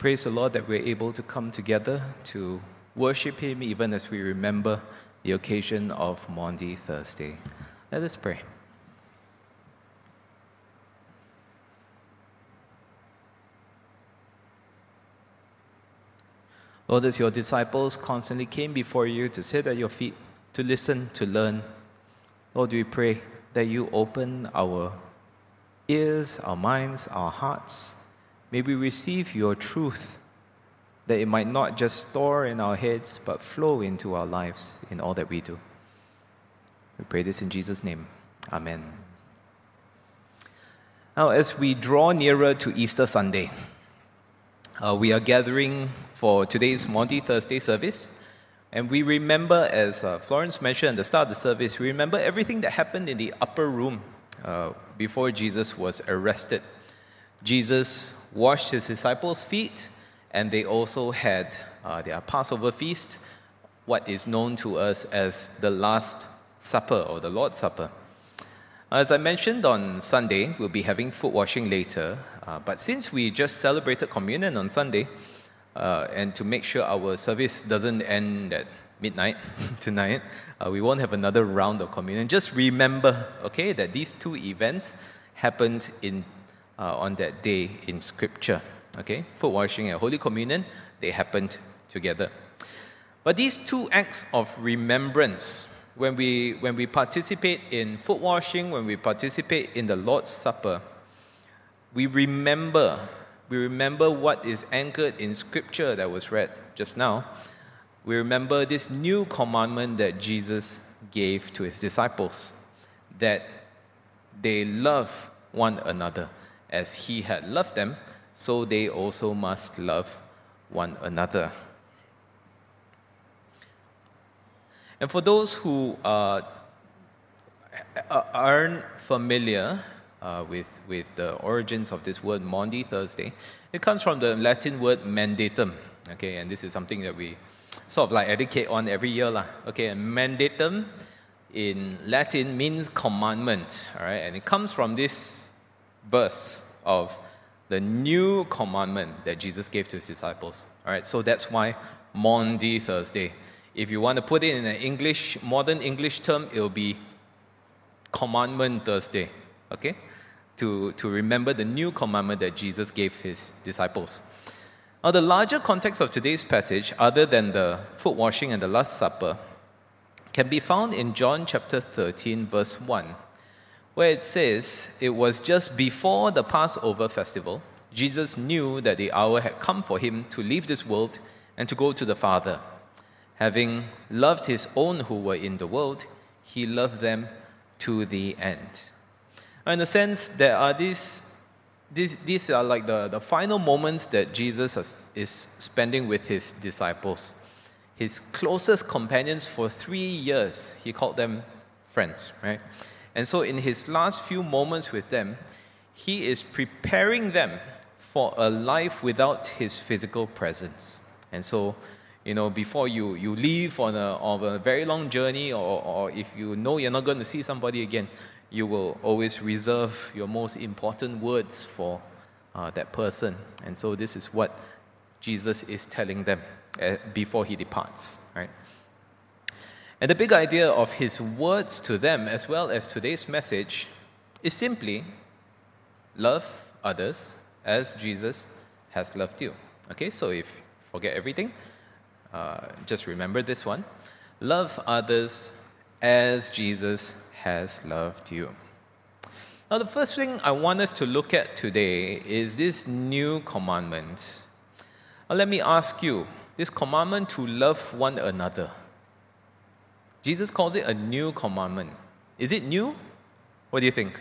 praise the Lord that we're able to come together to worship Him even as we remember the occasion of Maundy Thursday. Let us pray. Lord, as your disciples constantly came before you to sit at your feet, to listen, to learn, Lord, we pray that you open our ears, our minds, our hearts. May we receive your truth, that it might not just store in our heads, but flow into our lives in all that we do. We pray this in Jesus' name. Amen. Now, as we draw nearer to Easter Sunday, uh, we are gathering for today's Maundy Thursday service. And we remember, as uh, Florence mentioned at the start of the service, we remember everything that happened in the upper room uh, before Jesus was arrested. Jesus washed his disciples' feet, and they also had uh, their Passover feast, what is known to us as the Last Supper or the Lord's Supper. As I mentioned on Sunday, we'll be having foot washing later, uh, but since we just celebrated communion on Sunday, uh, and to make sure our service doesn't end at midnight tonight, uh, we won't have another round of communion. Just remember, okay, that these two events happened in, uh, on that day in Scripture. Okay, foot washing and Holy Communion, they happened together. But these two acts of remembrance, when we, when we participate in foot washing, when we participate in the Lord's Supper, we remember, we remember what is anchored in scripture that was read just now. We remember this new commandment that Jesus gave to his disciples that they love one another as he had loved them, so they also must love one another. And for those who uh, aren't familiar uh, with, with the origins of this word Maundy Thursday. It comes from the Latin word mandatum, okay, and this is something that we sort of like educate on every year, lah. okay, and mandatum in Latin means commandment, all right, and it comes from this verse of the new commandment that Jesus gave to his disciples, all right, so that's why Maundy Thursday. If you want to put it in an English, modern English term, it'll be Commandment Thursday, okay? to, to remember the new commandment that Jesus gave his disciples. Now, the larger context of today's passage, other than the foot washing and the Last Supper, can be found in John chapter 13, verse 1, where it says, It was just before the Passover festival, Jesus knew that the hour had come for him to leave this world and to go to the Father. Having loved his own who were in the world, he loved them to the end. In a sense, there are these, these, these are like the, the final moments that Jesus has, is spending with his disciples. His closest companions for three years, he called them friends, right? And so, in his last few moments with them, he is preparing them for a life without his physical presence. And so, you know, before you, you leave on a, on a very long journey, or, or if you know you're not going to see somebody again, you will always reserve your most important words for uh, that person. And so this is what Jesus is telling them uh, before he departs? And the big idea of his words to them, as well as today's message, is simply love others as Jesus has loved you. Okay, so if you forget everything, uh, just remember this one love others as Jesus has loved you. Now, the first thing I want us to look at today is this new commandment. Now, let me ask you this commandment to love one another. Jesus calls it a new commandment. Is it new? What do you think?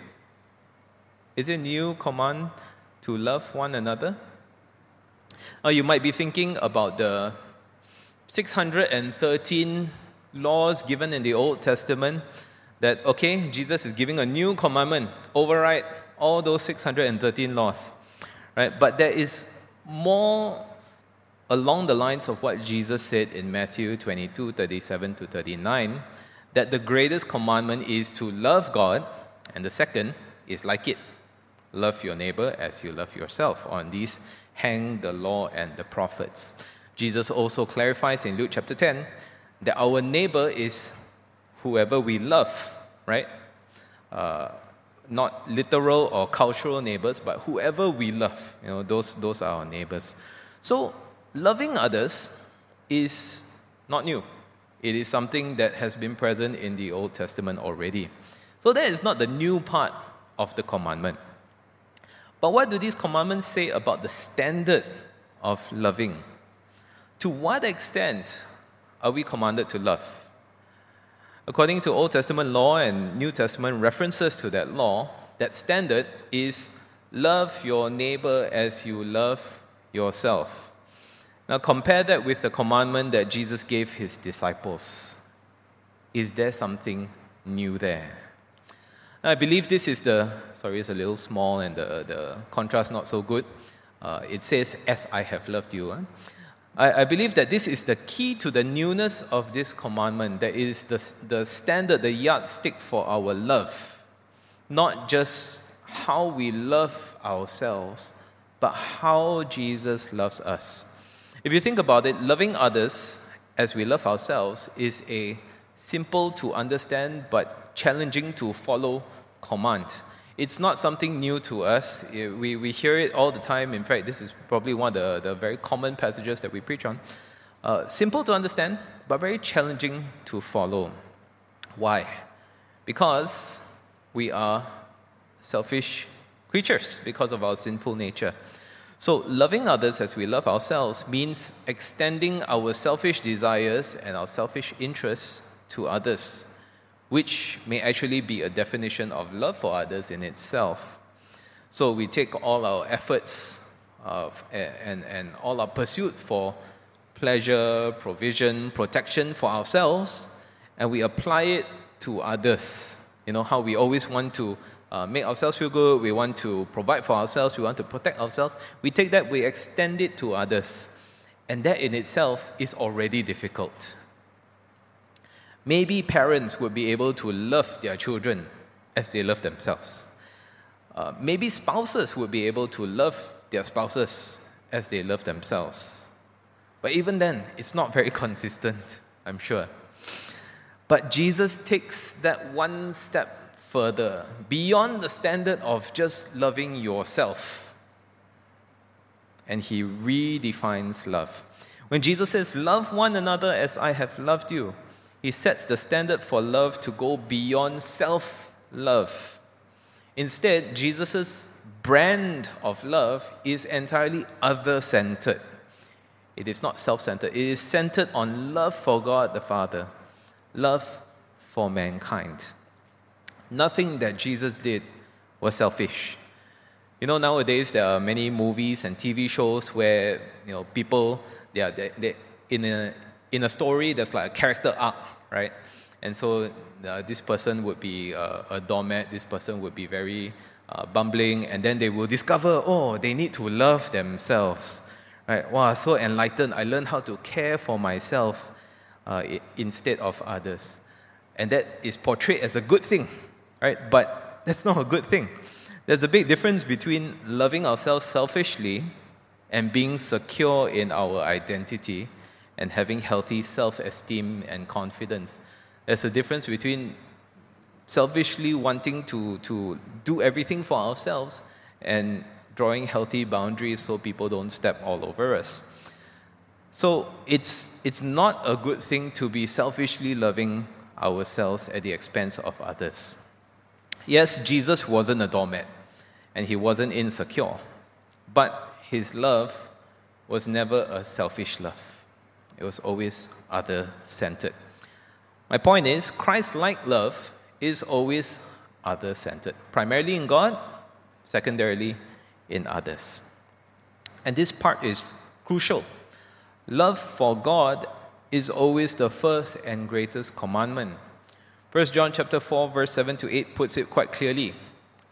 Is it a new command to love one another? Now, you might be thinking about the 613 laws given in the Old Testament that, okay, Jesus is giving a new commandment, override all those 613 laws. Right? But there is more along the lines of what Jesus said in Matthew 22 37 to 39 that the greatest commandment is to love God, and the second is like it Love your neighbor as you love yourself. On these hang the law and the prophets. Jesus also clarifies in Luke chapter 10 that our neighbor is whoever we love, right? Uh, not literal or cultural neighbors, but whoever we love. You know, those, those are our neighbors. So, loving others is not new. It is something that has been present in the Old Testament already. So, that is not the new part of the commandment. But what do these commandments say about the standard of loving? To what extent are we commanded to love? According to Old Testament law and New Testament references to that law, that standard is love your neighbor as you love yourself. Now, compare that with the commandment that Jesus gave his disciples. Is there something new there? I believe this is the, sorry, it's a little small and the, the contrast not so good. Uh, it says, As I have loved you. I, I believe that this is the key to the newness of this commandment. That is the, the standard, the yardstick for our love. Not just how we love ourselves, but how Jesus loves us. If you think about it, loving others as we love ourselves is a simple to understand but challenging to follow command. It's not something new to us. We, we hear it all the time. In fact, this is probably one of the, the very common passages that we preach on. Uh, simple to understand, but very challenging to follow. Why? Because we are selfish creatures because of our sinful nature. So, loving others as we love ourselves means extending our selfish desires and our selfish interests to others which may actually be a definition of love for others in itself. So we take all our efforts uh, of, and, and all our pursuit for pleasure, provision, protection for ourselves, and we apply it to others. You know, how we always want to uh, make ourselves feel good, we want to provide for ourselves, we want to protect ourselves. We take that, we extend it to others. And that in itself is already difficult. Maybe parents would be able to love their children as they love themselves. Uh, maybe spouses would be able to love their spouses as they love themselves. But even then, it's not very consistent, I'm sure. But Jesus takes that one step further, beyond the standard of just loving yourself. And he redefines love. When Jesus says, Love one another as I have loved you, he sets the standard for love to go beyond self love. Instead, Jesus' brand of love is entirely other centered. It is not self centered, it is centered on love for God the Father, love for mankind. Nothing that Jesus did was selfish. You know, nowadays there are many movies and TV shows where you know people they are they, they, in a in a story there's like a character arc right? And so uh, this person would be uh, a doormat, this person would be very uh, bumbling, and then they will discover, oh, they need to love themselves. Right? Wow, so enlightened. I learned how to care for myself uh, instead of others. And that is portrayed as a good thing, right? But that's not a good thing. There's a big difference between loving ourselves selfishly and being secure in our identity and having healthy self esteem and confidence. There's a difference between selfishly wanting to, to do everything for ourselves and drawing healthy boundaries so people don't step all over us. So it's, it's not a good thing to be selfishly loving ourselves at the expense of others. Yes, Jesus wasn't a doormat and he wasn't insecure, but his love was never a selfish love. It was always other centered. My point is, Christ like love is always other centered, primarily in God, secondarily in others. And this part is crucial. Love for God is always the first and greatest commandment. 1 John chapter 4 verse 7 to 8 puts it quite clearly.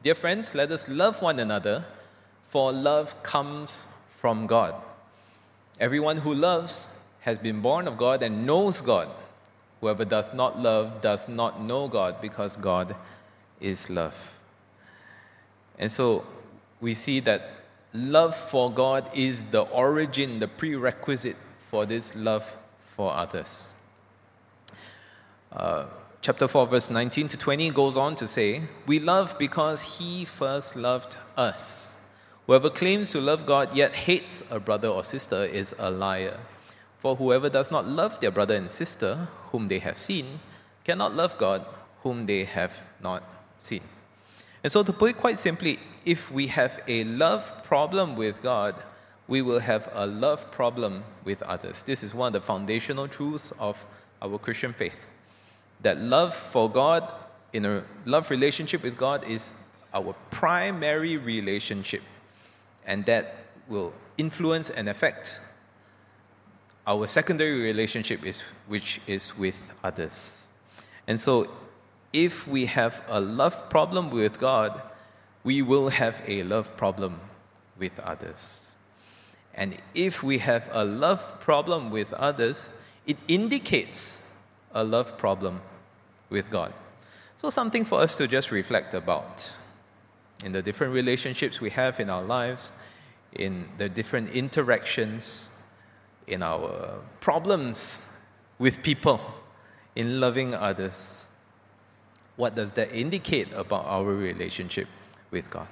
Dear friends, let us love one another, for love comes from God. Everyone who loves has been born of God and knows God. Whoever does not love does not know God because God is love. And so we see that love for God is the origin, the prerequisite for this love for others. Uh, chapter 4, verse 19 to 20 goes on to say, We love because he first loved us. Whoever claims to love God yet hates a brother or sister is a liar. For whoever does not love their brother and sister, whom they have seen, cannot love God, whom they have not seen. And so, to put it quite simply, if we have a love problem with God, we will have a love problem with others. This is one of the foundational truths of our Christian faith. That love for God, in a love relationship with God, is our primary relationship. And that will influence and affect our secondary relationship, is, which is with others. And so, if we have a love problem with God, we will have a love problem with others. And if we have a love problem with others, it indicates a love problem with God. So, something for us to just reflect about in the different relationships we have in our lives, in the different interactions, in our problems with people, in loving others. What does that indicate about our relationship with God?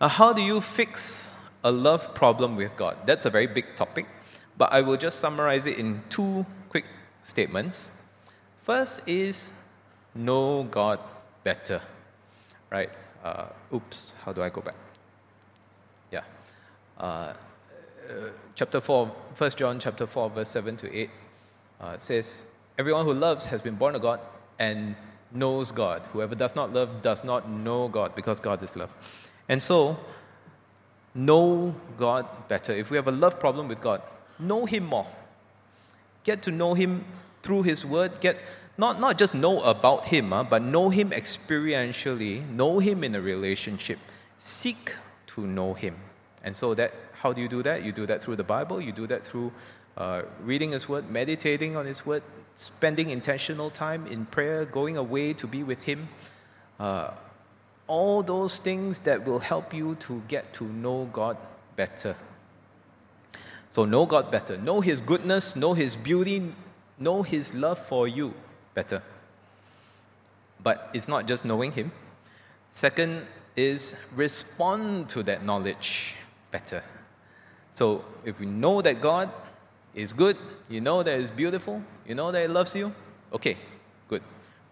Now, how do you fix a love problem with God? That's a very big topic, but I will just summarize it in two quick statements. First is know God better, right? Uh, oops, how do I go back? Yeah. Uh, uh, chapter 4, 1 John chapter 4, verse 7 to 8 uh, says, Everyone who loves has been born of God and knows God. Whoever does not love does not know God because God is love. And so, know God better. If we have a love problem with God, know Him more. Get to know Him through His Word. Get not, not just know about Him, uh, but know Him experientially, know Him in a relationship. Seek to know Him. And so that how do you do that? You do that through the Bible, you do that through uh, reading His Word, meditating on His Word, spending intentional time in prayer, going away to be with Him. Uh, all those things that will help you to get to know God better. So, know God better. Know His goodness, know His beauty, know His love for you better. But it's not just knowing Him. Second is respond to that knowledge better. So, if we know that God is good, you know that it's beautiful, you know that it loves you, okay, good.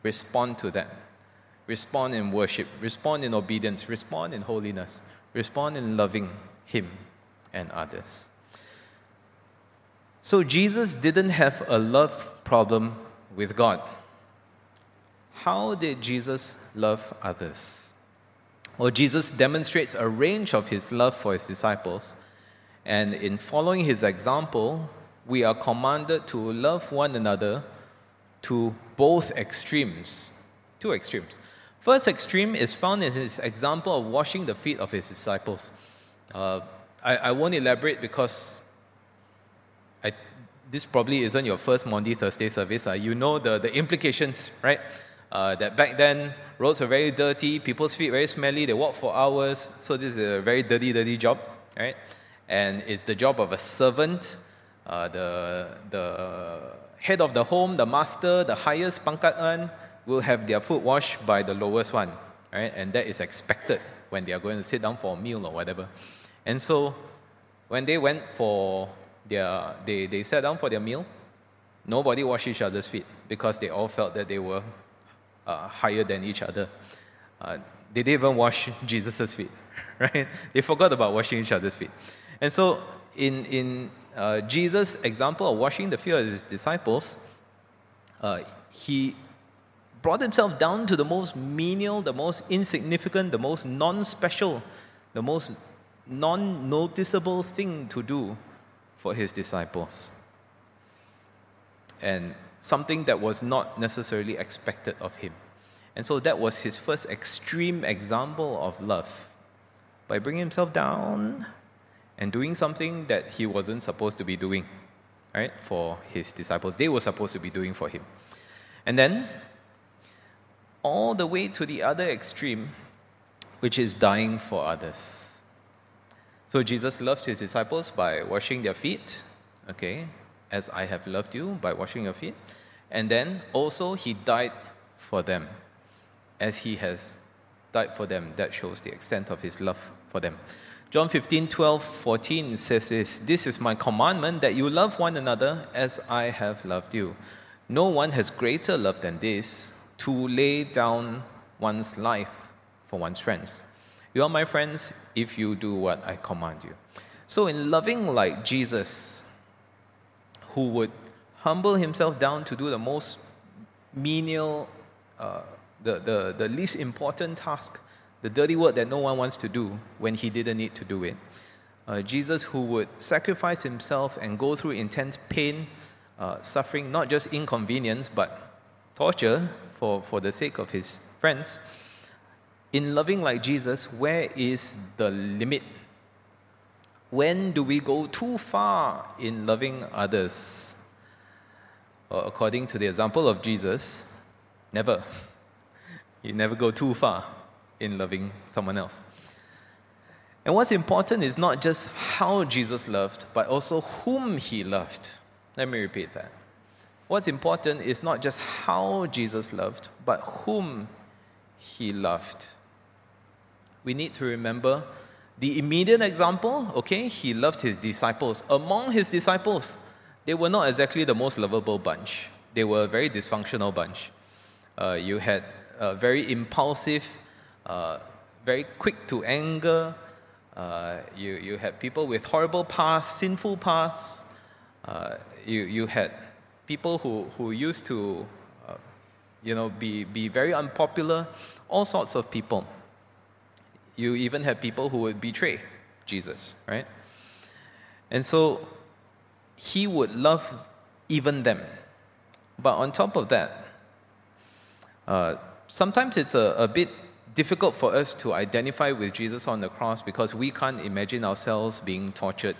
Respond to that. Respond in worship, respond in obedience, respond in holiness, respond in loving Him and others. So Jesus didn't have a love problem with God. How did Jesus love others? Well, Jesus demonstrates a range of his love for his disciples, and in following his example, we are commanded to love one another to both extremes. Two extremes. First extreme is found in his example of washing the feet of his disciples. Uh, I, I, won't elaborate because I, this probably isn't your first Maundy Thursday service. Uh, you know the, the implications, right? Uh, that back then, roads were very dirty, people's feet very smelly, they walk for hours, so this is a very dirty, dirty job, right? And it's the job of a servant uh, the, the head of the home, the master, the highest pangkat one, will have their foot washed by the lowest one, right? And that is expected when they are going to sit down for a meal or whatever. And so, when they went for their, they, they sat down for their meal, nobody washed each other's feet because they all felt that they were uh, higher than each other. Uh, they didn't even wash Jesus' feet, right? They forgot about washing each other's feet. And so, in, in uh, Jesus' example of washing the feet of his disciples, uh, he brought himself down to the most menial, the most insignificant, the most non special, the most non noticeable thing to do for his disciples. And something that was not necessarily expected of him. And so that was his first extreme example of love. By bringing himself down and doing something that he wasn't supposed to be doing, right, for his disciples. They were supposed to be doing for him. And then, all the way to the other extreme, which is dying for others. So Jesus loved his disciples by washing their feet, okay, as I have loved you by washing your feet. And then also he died for them as he has died for them. That shows the extent of his love for them. John 15, 12, 14 says this This is my commandment that you love one another as I have loved you. No one has greater love than this to lay down one's life for one's friends. You are my friends if you do what I command you. So, in loving like Jesus, who would humble himself down to do the most menial, uh, the, the, the least important task, the dirty work that no one wants to do when he didn't need to do it. Uh, Jesus, who would sacrifice himself and go through intense pain, uh, suffering, not just inconvenience, but torture for, for the sake of his friends. In loving like Jesus, where is the limit? When do we go too far in loving others? Well, according to the example of Jesus, never. You never go too far in loving someone else. And what's important is not just how Jesus loved, but also whom he loved. Let me repeat that. What's important is not just how Jesus loved, but whom he loved. We need to remember the immediate example, okay, he loved his disciples. Among his disciples, they were not exactly the most lovable bunch. They were a very dysfunctional bunch. Uh, you had very impulsive, uh, very quick to anger. Uh, you, you had people with horrible pasts, sinful pasts. Uh, you, you had people who, who used to uh, you know, be, be very unpopular, all sorts of people. You even had people who would betray Jesus, right? And so he would love even them. But on top of that, uh, sometimes it's a, a bit difficult for us to identify with Jesus on the cross because we can't imagine ourselves being tortured,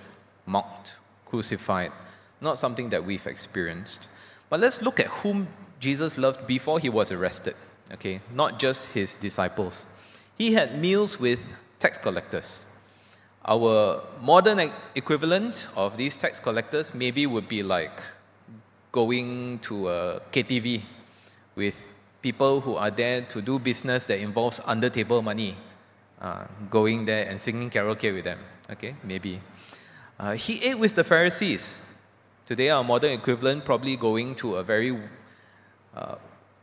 mocked, crucified, not something that we've experienced. But let's look at whom Jesus loved before he was arrested, okay? Not just his disciples. He had meals with tax collectors. Our modern equivalent of these tax collectors maybe would be like going to a KTV with people who are there to do business that involves under table money, uh, going there and singing karaoke with them. Okay, maybe. Uh, he ate with the Pharisees. Today, our modern equivalent probably going to a very uh,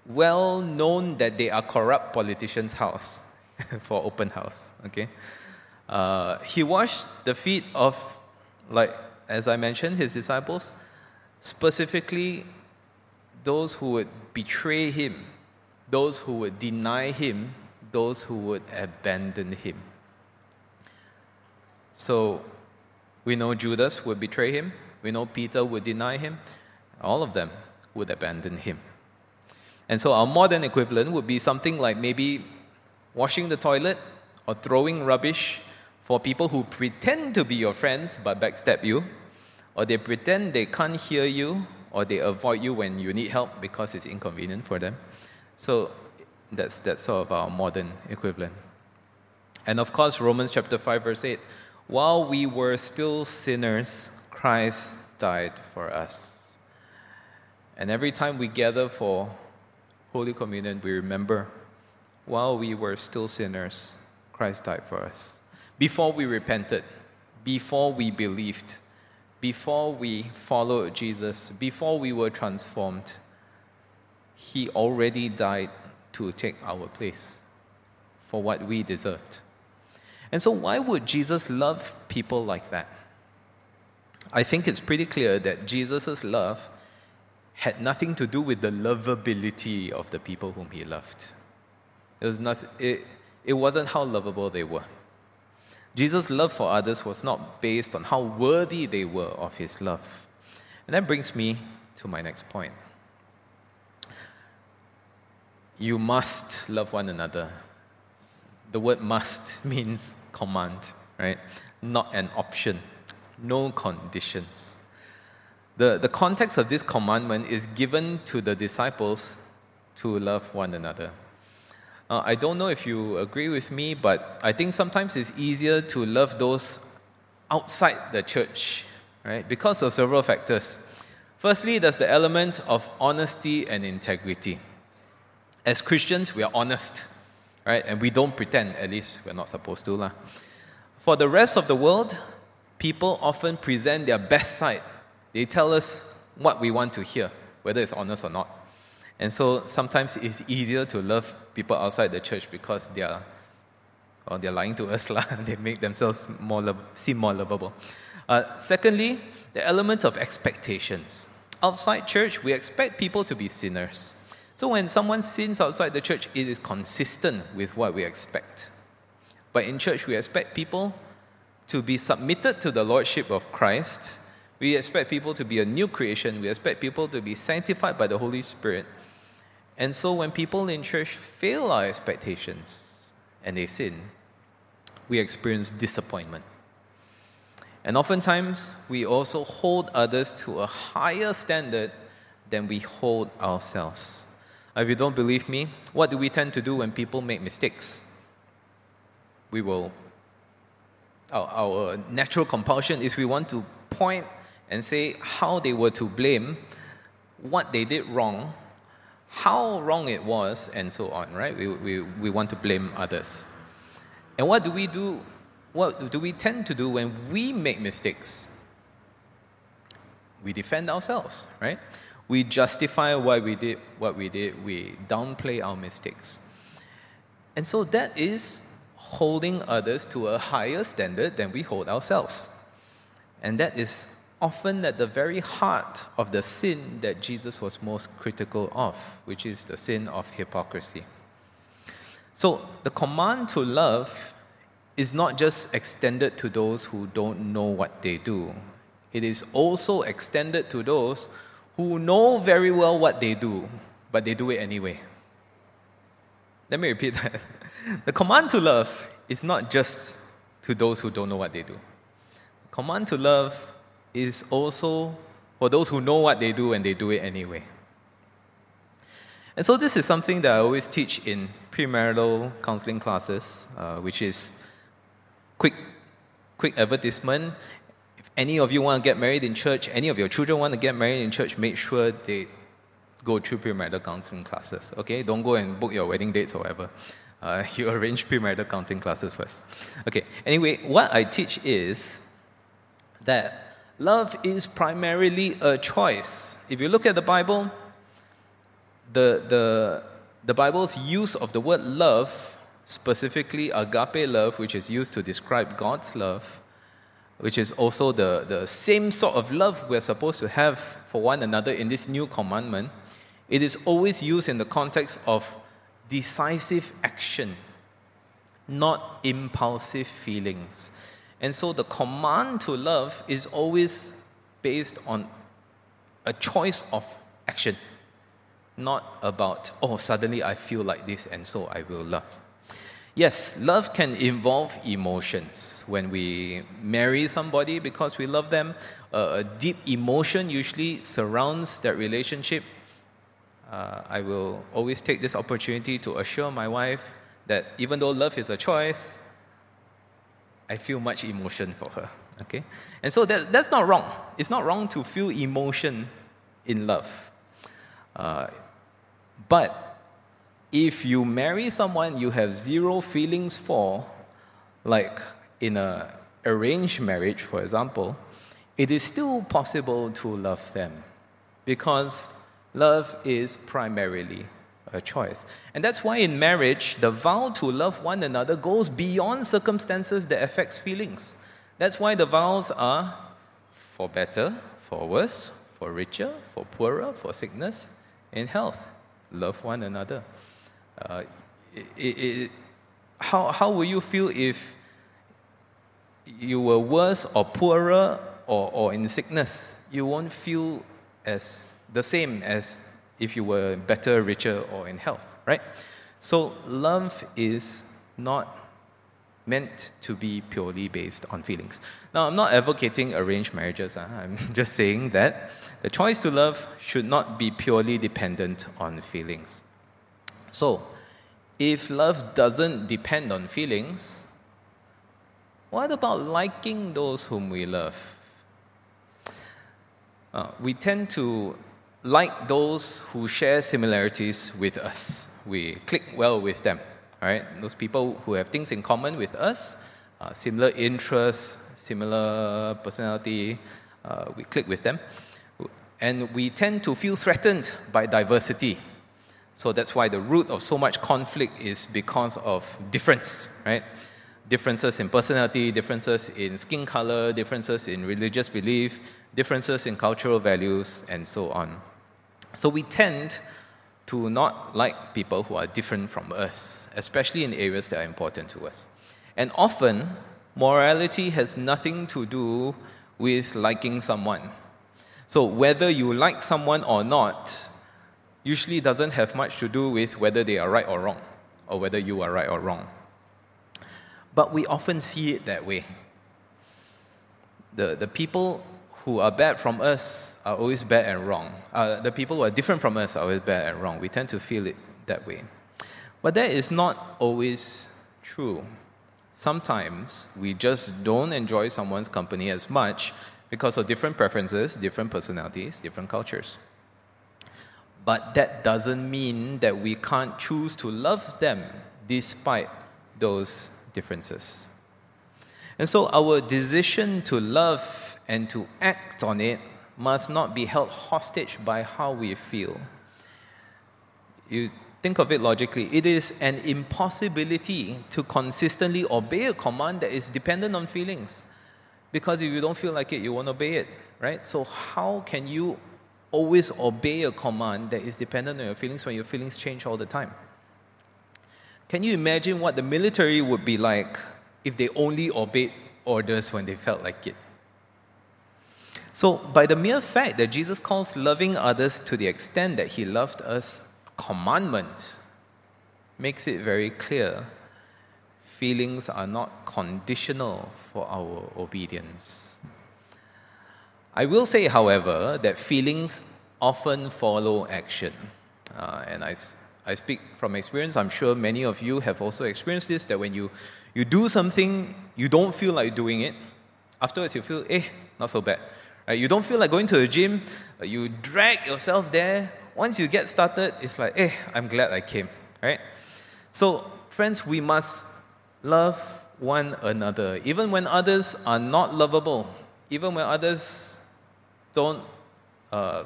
well known that they are corrupt politician's house for open house. Okay, uh, he washed the feet of, like as I mentioned, his disciples, specifically those who would betray him, those who would deny him, those who would abandon him. So we know Judas would betray him. We know Peter would deny him. All of them would abandon him. And so our modern equivalent would be something like maybe washing the toilet or throwing rubbish for people who pretend to be your friends but backstab you, or they pretend they can't hear you, or they avoid you when you need help because it's inconvenient for them. So that's, that's sort of our modern equivalent. And of course, Romans chapter 5, verse 8 while we were still sinners, Christ died for us. And every time we gather for Holy Communion, we remember while we were still sinners, Christ died for us. Before we repented, before we believed, before we followed Jesus, before we were transformed, He already died to take our place for what we deserved. And so, why would Jesus love people like that? I think it's pretty clear that Jesus' love had nothing to do with the lovability of the people whom he loved. It, was not, it, it wasn't how lovable they were. Jesus' love for others was not based on how worthy they were of his love. And that brings me to my next point. You must love one another. The word must means command, right? Not an option no conditions. The, the context of this commandment is given to the disciples to love one another. Uh, I don't know if you agree with me, but I think sometimes it's easier to love those outside the church, right? Because of several factors. Firstly, there's the element of honesty and integrity. As Christians, we are honest, right? And we don't pretend, at least we're not supposed to. Lah. For the rest of the world, people often present their best side. They tell us what we want to hear, whether it's honest or not. And so sometimes it's easier to love people outside the church because they are, well, they're lying to us. Lah. they make themselves more lo- seem more lovable. Uh, secondly, the element of expectations. Outside church, we expect people to be sinners. So when someone sins outside the church, it is consistent with what we expect. But in church, we expect people to be submitted to the Lordship of Christ. We expect people to be a new creation. We expect people to be sanctified by the Holy Spirit. And so when people in church fail our expectations and they sin, we experience disappointment. And oftentimes, we also hold others to a higher standard than we hold ourselves. If you don't believe me, what do we tend to do when people make mistakes? We will, our, our natural compulsion is we want to point and say how they were to blame, what they did wrong, how wrong it was, and so on, right? We, we, we want to blame others. And what do we do? What do we tend to do when we make mistakes? We defend ourselves, right? We justify why we did what we did. We downplay our mistakes. And so that is holding others to a higher standard than we hold ourselves. And that is often at the very heart of the sin that Jesus was most critical of, which is the sin of hypocrisy. So the command to love is not just extended to those who don't know what they do, it is also extended to those who know very well what they do, but they do it anyway. Let me repeat that. The command to love is not just to those who don't know what they do. The command to love is also for those who know what they do and they do it anyway. And so, this is something that I always teach in premarital counseling classes, uh, which is quick, quick advertisement. If any of you want to get married in church, any of your children want to get married in church, make sure they go through premarital counseling classes. Okay, don't go and book your wedding dates or whatever. Uh, you arrange premarital counseling classes first. Okay. Anyway, what I teach is that love is primarily a choice. If you look at the Bible, the, the, the Bible's use of the word love, specifically agape love, which is used to describe God's love, which is also the, the same sort of love we're supposed to have for one another in this new commandment, it is always used in the context of decisive action, not impulsive feelings. And so the command to love is always based on a choice of action, not about, oh, suddenly I feel like this and so I will love. Yes, love can involve emotions. When we marry somebody because we love them, uh, a deep emotion usually surrounds that relationship. Uh, I will always take this opportunity to assure my wife that even though love is a choice, I feel much emotion for her. Okay? And so that, that's not wrong. It's not wrong to feel emotion in love. Uh, but if you marry someone you have zero feelings for, like in a arranged marriage, for example, it is still possible to love them because love is primarily a choice. And that's why in marriage, the vow to love one another goes beyond circumstances that affects feelings. That's why the vows are for better, for worse, for richer, for poorer, for sickness, in health. Love one another. Uh, it, it, how, how will you feel if you were worse or poorer or, or in sickness? You won't feel as the same as if you were better, richer, or in health, right? So love is not meant to be purely based on feelings. Now, I'm not advocating arranged marriages. Huh? I'm just saying that the choice to love should not be purely dependent on feelings. So, if love doesn't depend on feelings, What about liking those whom we love? Uh, we tend to like those who share similarities with us. We click well with them, all right? Those people who have things in common with us, uh, similar interests, similar personality, uh, we click with them. And we tend to feel threatened by diversity. So that's why the root of so much conflict is because of difference, right? Differences in personality, differences in skin color, differences in religious belief, differences in cultural values, and so on. So we tend to not like people who are different from us, especially in areas that are important to us. And often, morality has nothing to do with liking someone. So whether you like someone or not usually doesn't have much to do with whether they are right or wrong, or whether you are right or wrong. But we often see it that way. The, the people who are bad from us are always bad and wrong. Uh, the people who are different from us are always bad and wrong. We tend to feel it that way. But that is not always true. Sometimes we just don't enjoy someone's company as much because of different preferences, different personalities, different cultures. But that doesn't mean that we can't choose to love them despite those differences. And so our decision to love and to act on it must not be held hostage by how we feel. You think of it logically, it is an impossibility to consistently obey a command that is dependent on feelings. Because if you don't feel like it, you won't obey it, right? So, how can you always obey a command that is dependent on your feelings when your feelings change all the time? Can you imagine what the military would be like if they only obeyed orders when they felt like it? So, by the mere fact that Jesus calls loving others to the extent that he loved us a commandment, makes it very clear feelings are not conditional for our obedience. I will say, however, that feelings often follow action. Uh, and I, I speak from experience. I'm sure many of you have also experienced this that when you, you do something, you don't feel like doing it. Afterwards, you feel, eh, not so bad. Right? You don't feel like going to the gym, you drag yourself there. Once you get started, it's like, eh, I'm glad I came. Right? So, friends, we must love one another, even when others are not lovable, even when others don't uh,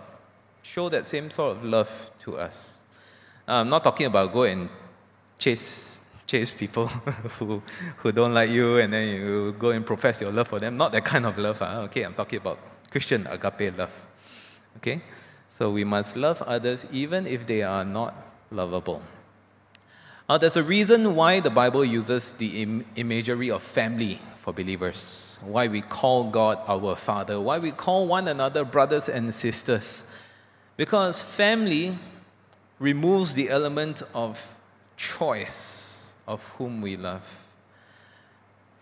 show that same sort of love to us. I'm not talking about go and chase chase people who, who don't like you and then you go and profess your love for them. Not that kind of love. Huh? Okay, I'm talking about Christian agape love. Okay? So we must love others even if they are not lovable. Uh, there's a reason why the Bible uses the Im- imagery of family for believers, why we call God our Father, why we call one another brothers and sisters. Because family removes the element of choice of whom we love.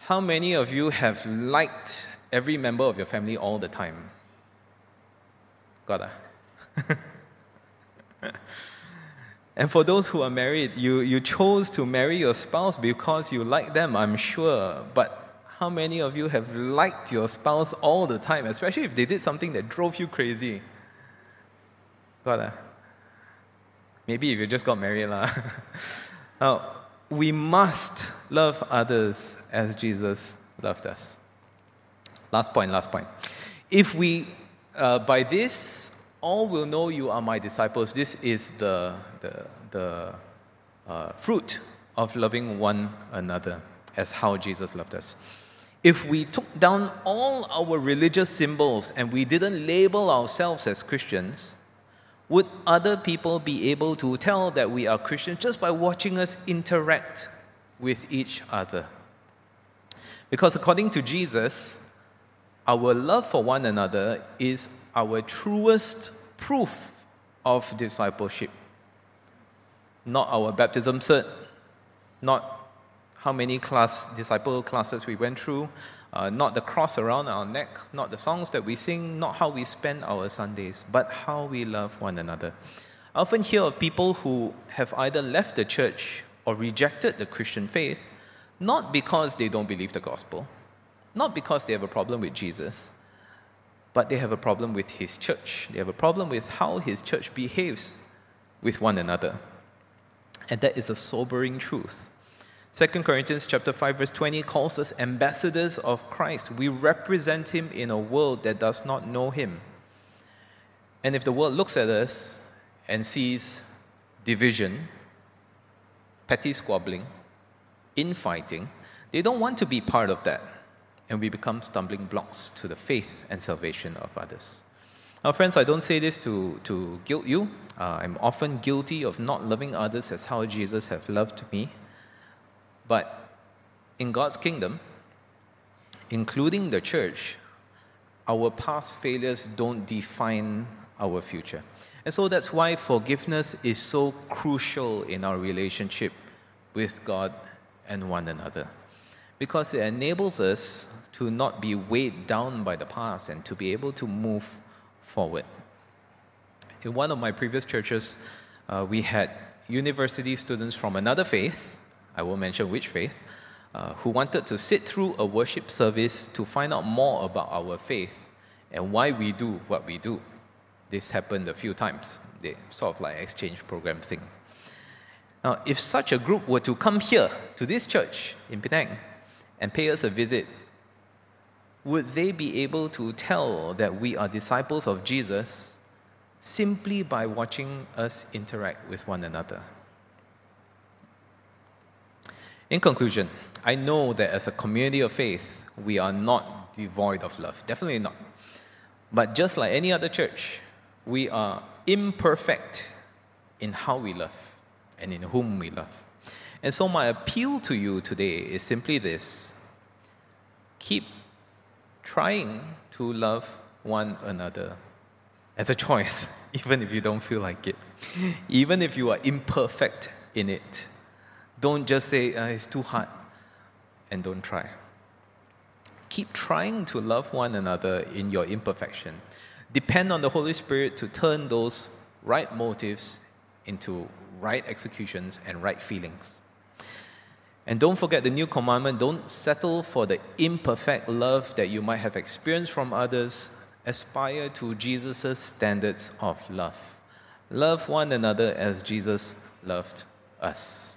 How many of you have liked every member of your family all the time. Got it? Ah. and for those who are married, you, you chose to marry your spouse because you like them, I'm sure. But how many of you have liked your spouse all the time, especially if they did something that drove you crazy? Got it? Ah. Maybe if you just got married. lah. now, we must love others as Jesus loved us. Last point, last point. If we, uh, by this, all will know you are my disciples. This is the, the, the uh, fruit of loving one another as how Jesus loved us. If we took down all our religious symbols and we didn't label ourselves as Christians, would other people be able to tell that we are Christians just by watching us interact with each other? Because according to Jesus, our love for one another is our truest proof of discipleship. Not our baptism cert, not how many class disciple classes we went through, uh, not the cross around our neck, not the songs that we sing, not how we spend our Sundays, but how we love one another. I often hear of people who have either left the church or rejected the Christian faith, not because they don't believe the gospel, not because they have a problem with Jesus, but they have a problem with his church. They have a problem with how his church behaves with one another. And that is a sobering truth. 2 Corinthians chapter 5 verse 20 calls us ambassadors of Christ. We represent him in a world that does not know him. And if the world looks at us and sees division, petty squabbling, infighting, they don't want to be part of that. And we become stumbling blocks to the faith and salvation of others. Now, friends, I don't say this to, to guilt you. Uh, I'm often guilty of not loving others as how Jesus has loved me. But in God's kingdom, including the church, our past failures don't define our future. And so that's why forgiveness is so crucial in our relationship with God and one another. Because it enables us to not be weighed down by the past and to be able to move forward. In one of my previous churches, uh, we had university students from another faith, I won't mention which faith, uh, who wanted to sit through a worship service to find out more about our faith and why we do what we do. This happened a few times, they sort of like exchange program thing. Now, if such a group were to come here to this church in Penang and pay us a visit, would they be able to tell that we are disciples of Jesus simply by watching us interact with one another? In conclusion, I know that as a community of faith, we are not devoid of love. Definitely not. But just like any other church, we are imperfect in how we love and in whom we love. And so, my appeal to you today is simply this keep trying to love one another as a choice, even if you don't feel like it, even if you are imperfect in it. Don't just say, uh, it's too hard, and don't try. Keep trying to love one another in your imperfection. Depend on the Holy Spirit to turn those right motives into right executions and right feelings. And don't forget the new commandment don't settle for the imperfect love that you might have experienced from others. Aspire to Jesus' standards of love. Love one another as Jesus loved us.